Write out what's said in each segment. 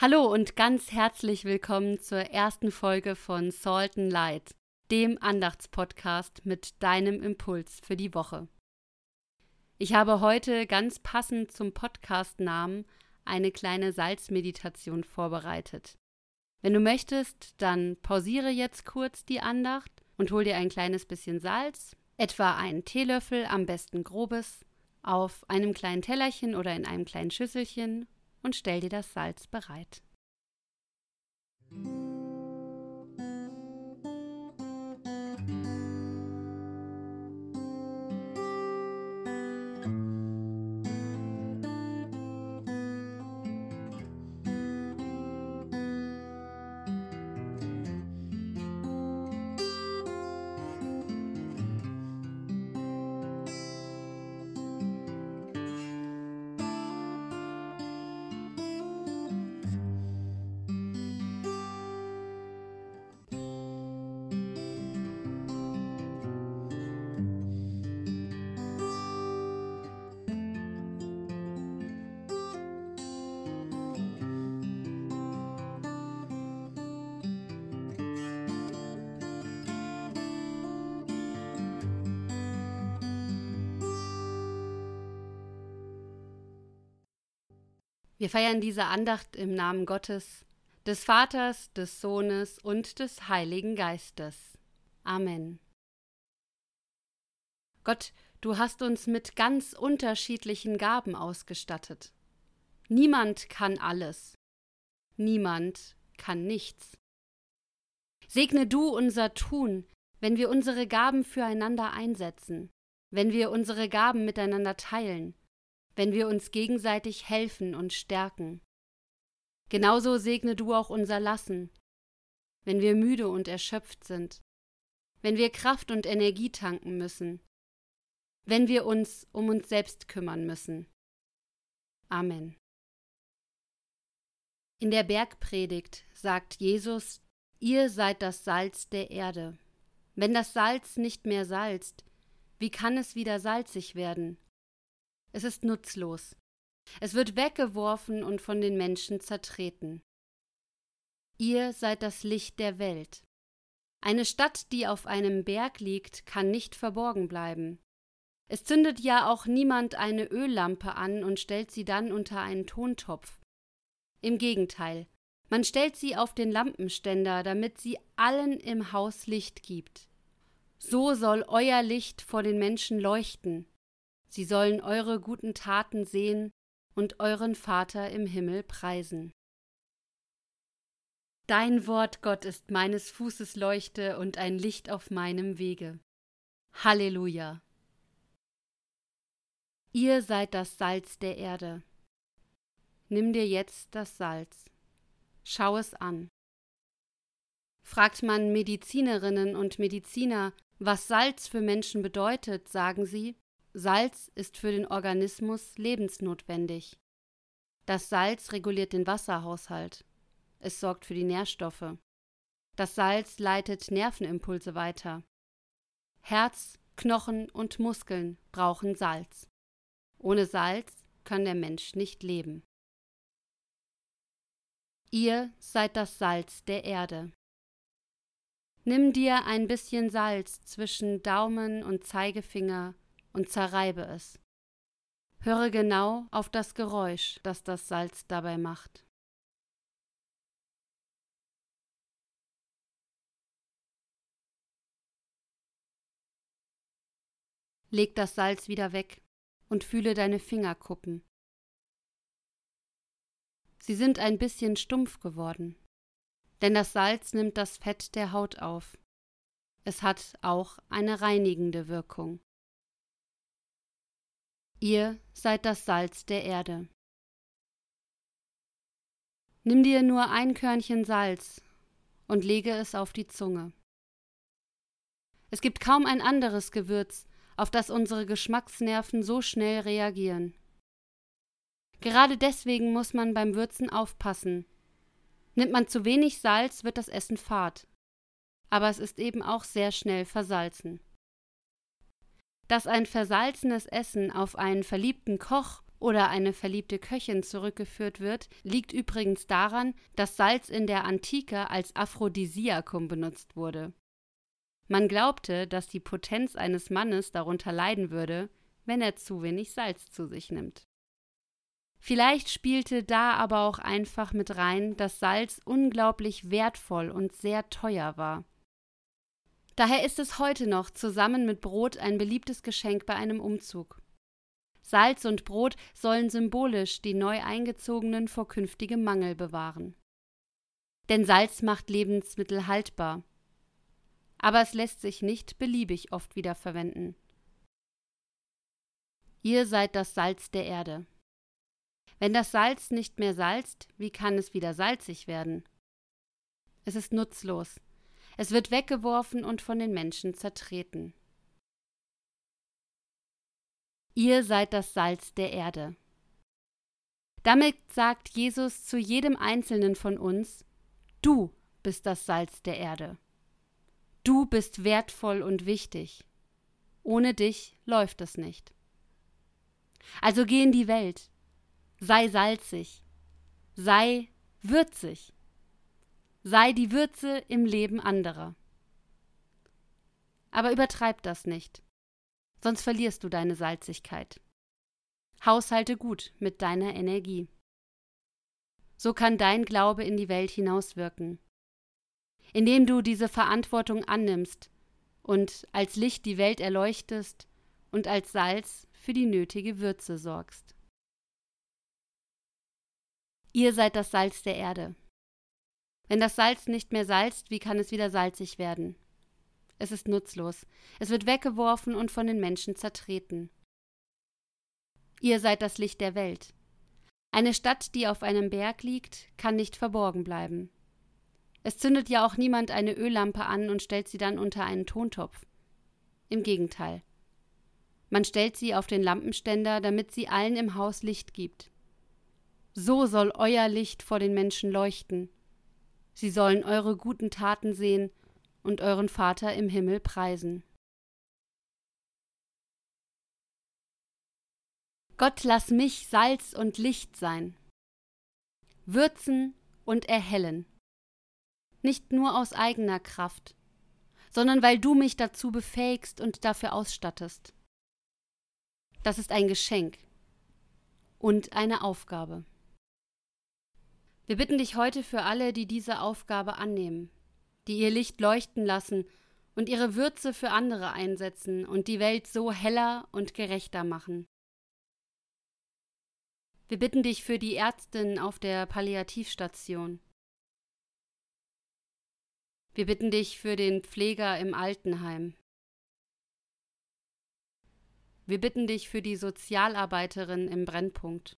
Hallo und ganz herzlich willkommen zur ersten Folge von Salt and Light, dem Andachtspodcast mit deinem Impuls für die Woche. Ich habe heute ganz passend zum Podcastnamen eine kleine Salzmeditation vorbereitet. Wenn du möchtest, dann pausiere jetzt kurz die Andacht und hol dir ein kleines bisschen Salz, etwa einen Teelöffel, am besten grobes, auf einem kleinen Tellerchen oder in einem kleinen Schüsselchen und stell dir das Salz bereit. Wir feiern diese Andacht im Namen Gottes, des Vaters, des Sohnes und des Heiligen Geistes. Amen. Gott, du hast uns mit ganz unterschiedlichen Gaben ausgestattet. Niemand kann alles. Niemand kann nichts. Segne du unser Tun, wenn wir unsere Gaben füreinander einsetzen, wenn wir unsere Gaben miteinander teilen, wenn wir uns gegenseitig helfen und stärken. Genauso segne du auch unser Lassen, wenn wir müde und erschöpft sind, wenn wir Kraft und Energie tanken müssen, wenn wir uns um uns selbst kümmern müssen. Amen. In der Bergpredigt sagt Jesus, ihr seid das Salz der Erde. Wenn das Salz nicht mehr salzt, wie kann es wieder salzig werden? Es ist nutzlos. Es wird weggeworfen und von den Menschen zertreten. Ihr seid das Licht der Welt. Eine Stadt, die auf einem Berg liegt, kann nicht verborgen bleiben. Es zündet ja auch niemand eine Öllampe an und stellt sie dann unter einen Tontopf. Im Gegenteil, man stellt sie auf den Lampenständer, damit sie allen im Haus Licht gibt. So soll euer Licht vor den Menschen leuchten, Sie sollen eure guten Taten sehen und euren Vater im Himmel preisen. Dein Wort, Gott, ist meines Fußes Leuchte und ein Licht auf meinem Wege. Halleluja. Ihr seid das Salz der Erde. Nimm dir jetzt das Salz. Schau es an. Fragt man Medizinerinnen und Mediziner, was Salz für Menschen bedeutet, sagen sie, Salz ist für den Organismus lebensnotwendig. Das Salz reguliert den Wasserhaushalt. Es sorgt für die Nährstoffe. Das Salz leitet Nervenimpulse weiter. Herz, Knochen und Muskeln brauchen Salz. Ohne Salz kann der Mensch nicht leben. Ihr seid das Salz der Erde. Nimm dir ein bisschen Salz zwischen Daumen und Zeigefinger und zerreibe es. Höre genau auf das Geräusch, das das Salz dabei macht. Leg das Salz wieder weg und fühle deine Fingerkuppen. Sie sind ein bisschen stumpf geworden, denn das Salz nimmt das Fett der Haut auf. Es hat auch eine reinigende Wirkung. Ihr seid das Salz der Erde. Nimm dir nur ein Körnchen Salz und lege es auf die Zunge. Es gibt kaum ein anderes Gewürz, auf das unsere Geschmacksnerven so schnell reagieren. Gerade deswegen muss man beim Würzen aufpassen. Nimmt man zu wenig Salz, wird das Essen fad. Aber es ist eben auch sehr schnell versalzen dass ein versalzenes Essen auf einen verliebten Koch oder eine verliebte Köchin zurückgeführt wird, liegt übrigens daran, dass Salz in der Antike als Aphrodisiakum benutzt wurde. Man glaubte, dass die Potenz eines Mannes darunter leiden würde, wenn er zu wenig Salz zu sich nimmt. Vielleicht spielte da aber auch einfach mit rein, dass Salz unglaublich wertvoll und sehr teuer war. Daher ist es heute noch zusammen mit Brot ein beliebtes Geschenk bei einem Umzug. Salz und Brot sollen symbolisch die neu eingezogenen vor künftigem Mangel bewahren. Denn Salz macht Lebensmittel haltbar. Aber es lässt sich nicht beliebig oft wiederverwenden. Ihr seid das Salz der Erde. Wenn das Salz nicht mehr salzt, wie kann es wieder salzig werden? Es ist nutzlos. Es wird weggeworfen und von den Menschen zertreten. Ihr seid das Salz der Erde. Damit sagt Jesus zu jedem Einzelnen von uns, du bist das Salz der Erde. Du bist wertvoll und wichtig. Ohne dich läuft es nicht. Also geh in die Welt, sei salzig, sei würzig, sei die Würze im Leben anderer. Aber übertreib das nicht sonst verlierst du deine Salzigkeit. Haushalte gut mit deiner Energie. So kann dein Glaube in die Welt hinauswirken. Indem du diese Verantwortung annimmst und als Licht die Welt erleuchtest und als Salz für die nötige Würze sorgst. Ihr seid das Salz der Erde. Wenn das Salz nicht mehr salzt, wie kann es wieder salzig werden? Es ist nutzlos. Es wird weggeworfen und von den Menschen zertreten. Ihr seid das Licht der Welt. Eine Stadt, die auf einem Berg liegt, kann nicht verborgen bleiben. Es zündet ja auch niemand eine Öllampe an und stellt sie dann unter einen Tontopf. Im Gegenteil. Man stellt sie auf den Lampenständer, damit sie allen im Haus Licht gibt. So soll euer Licht vor den Menschen leuchten. Sie sollen eure guten Taten sehen und euren Vater im Himmel preisen. Gott lass mich Salz und Licht sein, würzen und erhellen, nicht nur aus eigener Kraft, sondern weil du mich dazu befähigst und dafür ausstattest. Das ist ein Geschenk und eine Aufgabe. Wir bitten dich heute für alle, die diese Aufgabe annehmen, die ihr Licht leuchten lassen und ihre Würze für andere einsetzen und die Welt so heller und gerechter machen. Wir bitten dich für die Ärztin auf der Palliativstation. Wir bitten dich für den Pfleger im Altenheim. Wir bitten dich für die Sozialarbeiterin im Brennpunkt.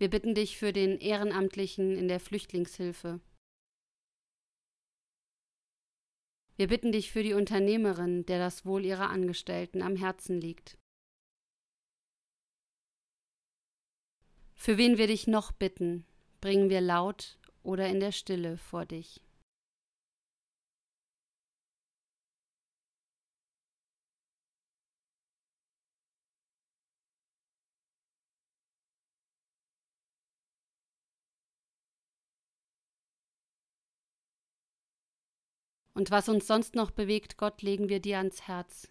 Wir bitten dich für den Ehrenamtlichen in der Flüchtlingshilfe. Wir bitten dich für die Unternehmerin, der das Wohl ihrer Angestellten am Herzen liegt. Für wen wir dich noch bitten, bringen wir laut oder in der Stille vor dich. Und was uns sonst noch bewegt, Gott, legen wir dir ans Herz,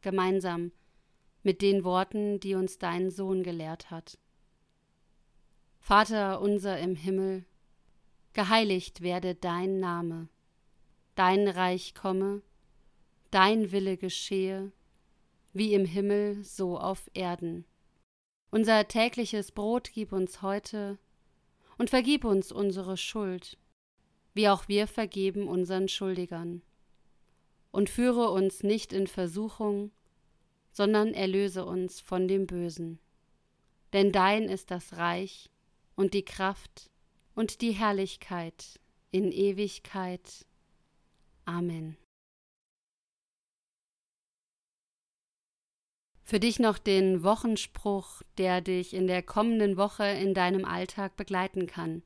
gemeinsam mit den Worten, die uns dein Sohn gelehrt hat. Vater unser im Himmel, geheiligt werde dein Name, dein Reich komme, dein Wille geschehe, wie im Himmel so auf Erden. Unser tägliches Brot gib uns heute und vergib uns unsere Schuld, wie auch wir vergeben unseren Schuldigern. Und führe uns nicht in Versuchung, sondern erlöse uns von dem Bösen. Denn dein ist das Reich und die Kraft und die Herrlichkeit in Ewigkeit. Amen. Für dich noch den Wochenspruch, der dich in der kommenden Woche in deinem Alltag begleiten kann.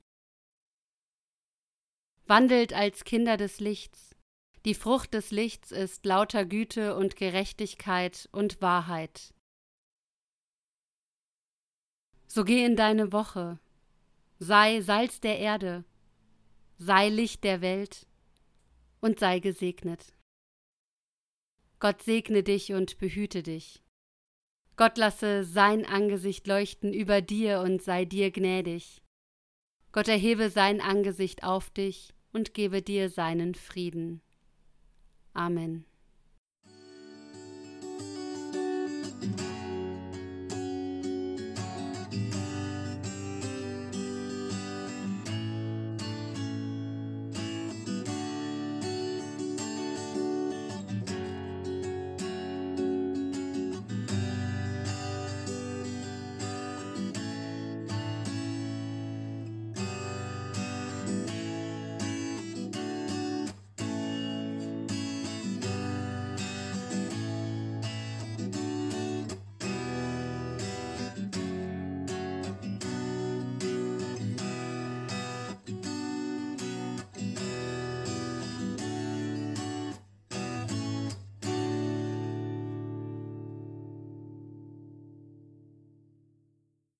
Wandelt als Kinder des Lichts. Die Frucht des Lichts ist lauter Güte und Gerechtigkeit und Wahrheit. So geh in deine Woche, sei Salz der Erde, sei Licht der Welt und sei gesegnet. Gott segne dich und behüte dich. Gott lasse sein Angesicht leuchten über dir und sei dir gnädig. Gott erhebe sein Angesicht auf dich und gebe dir seinen Frieden. Amen.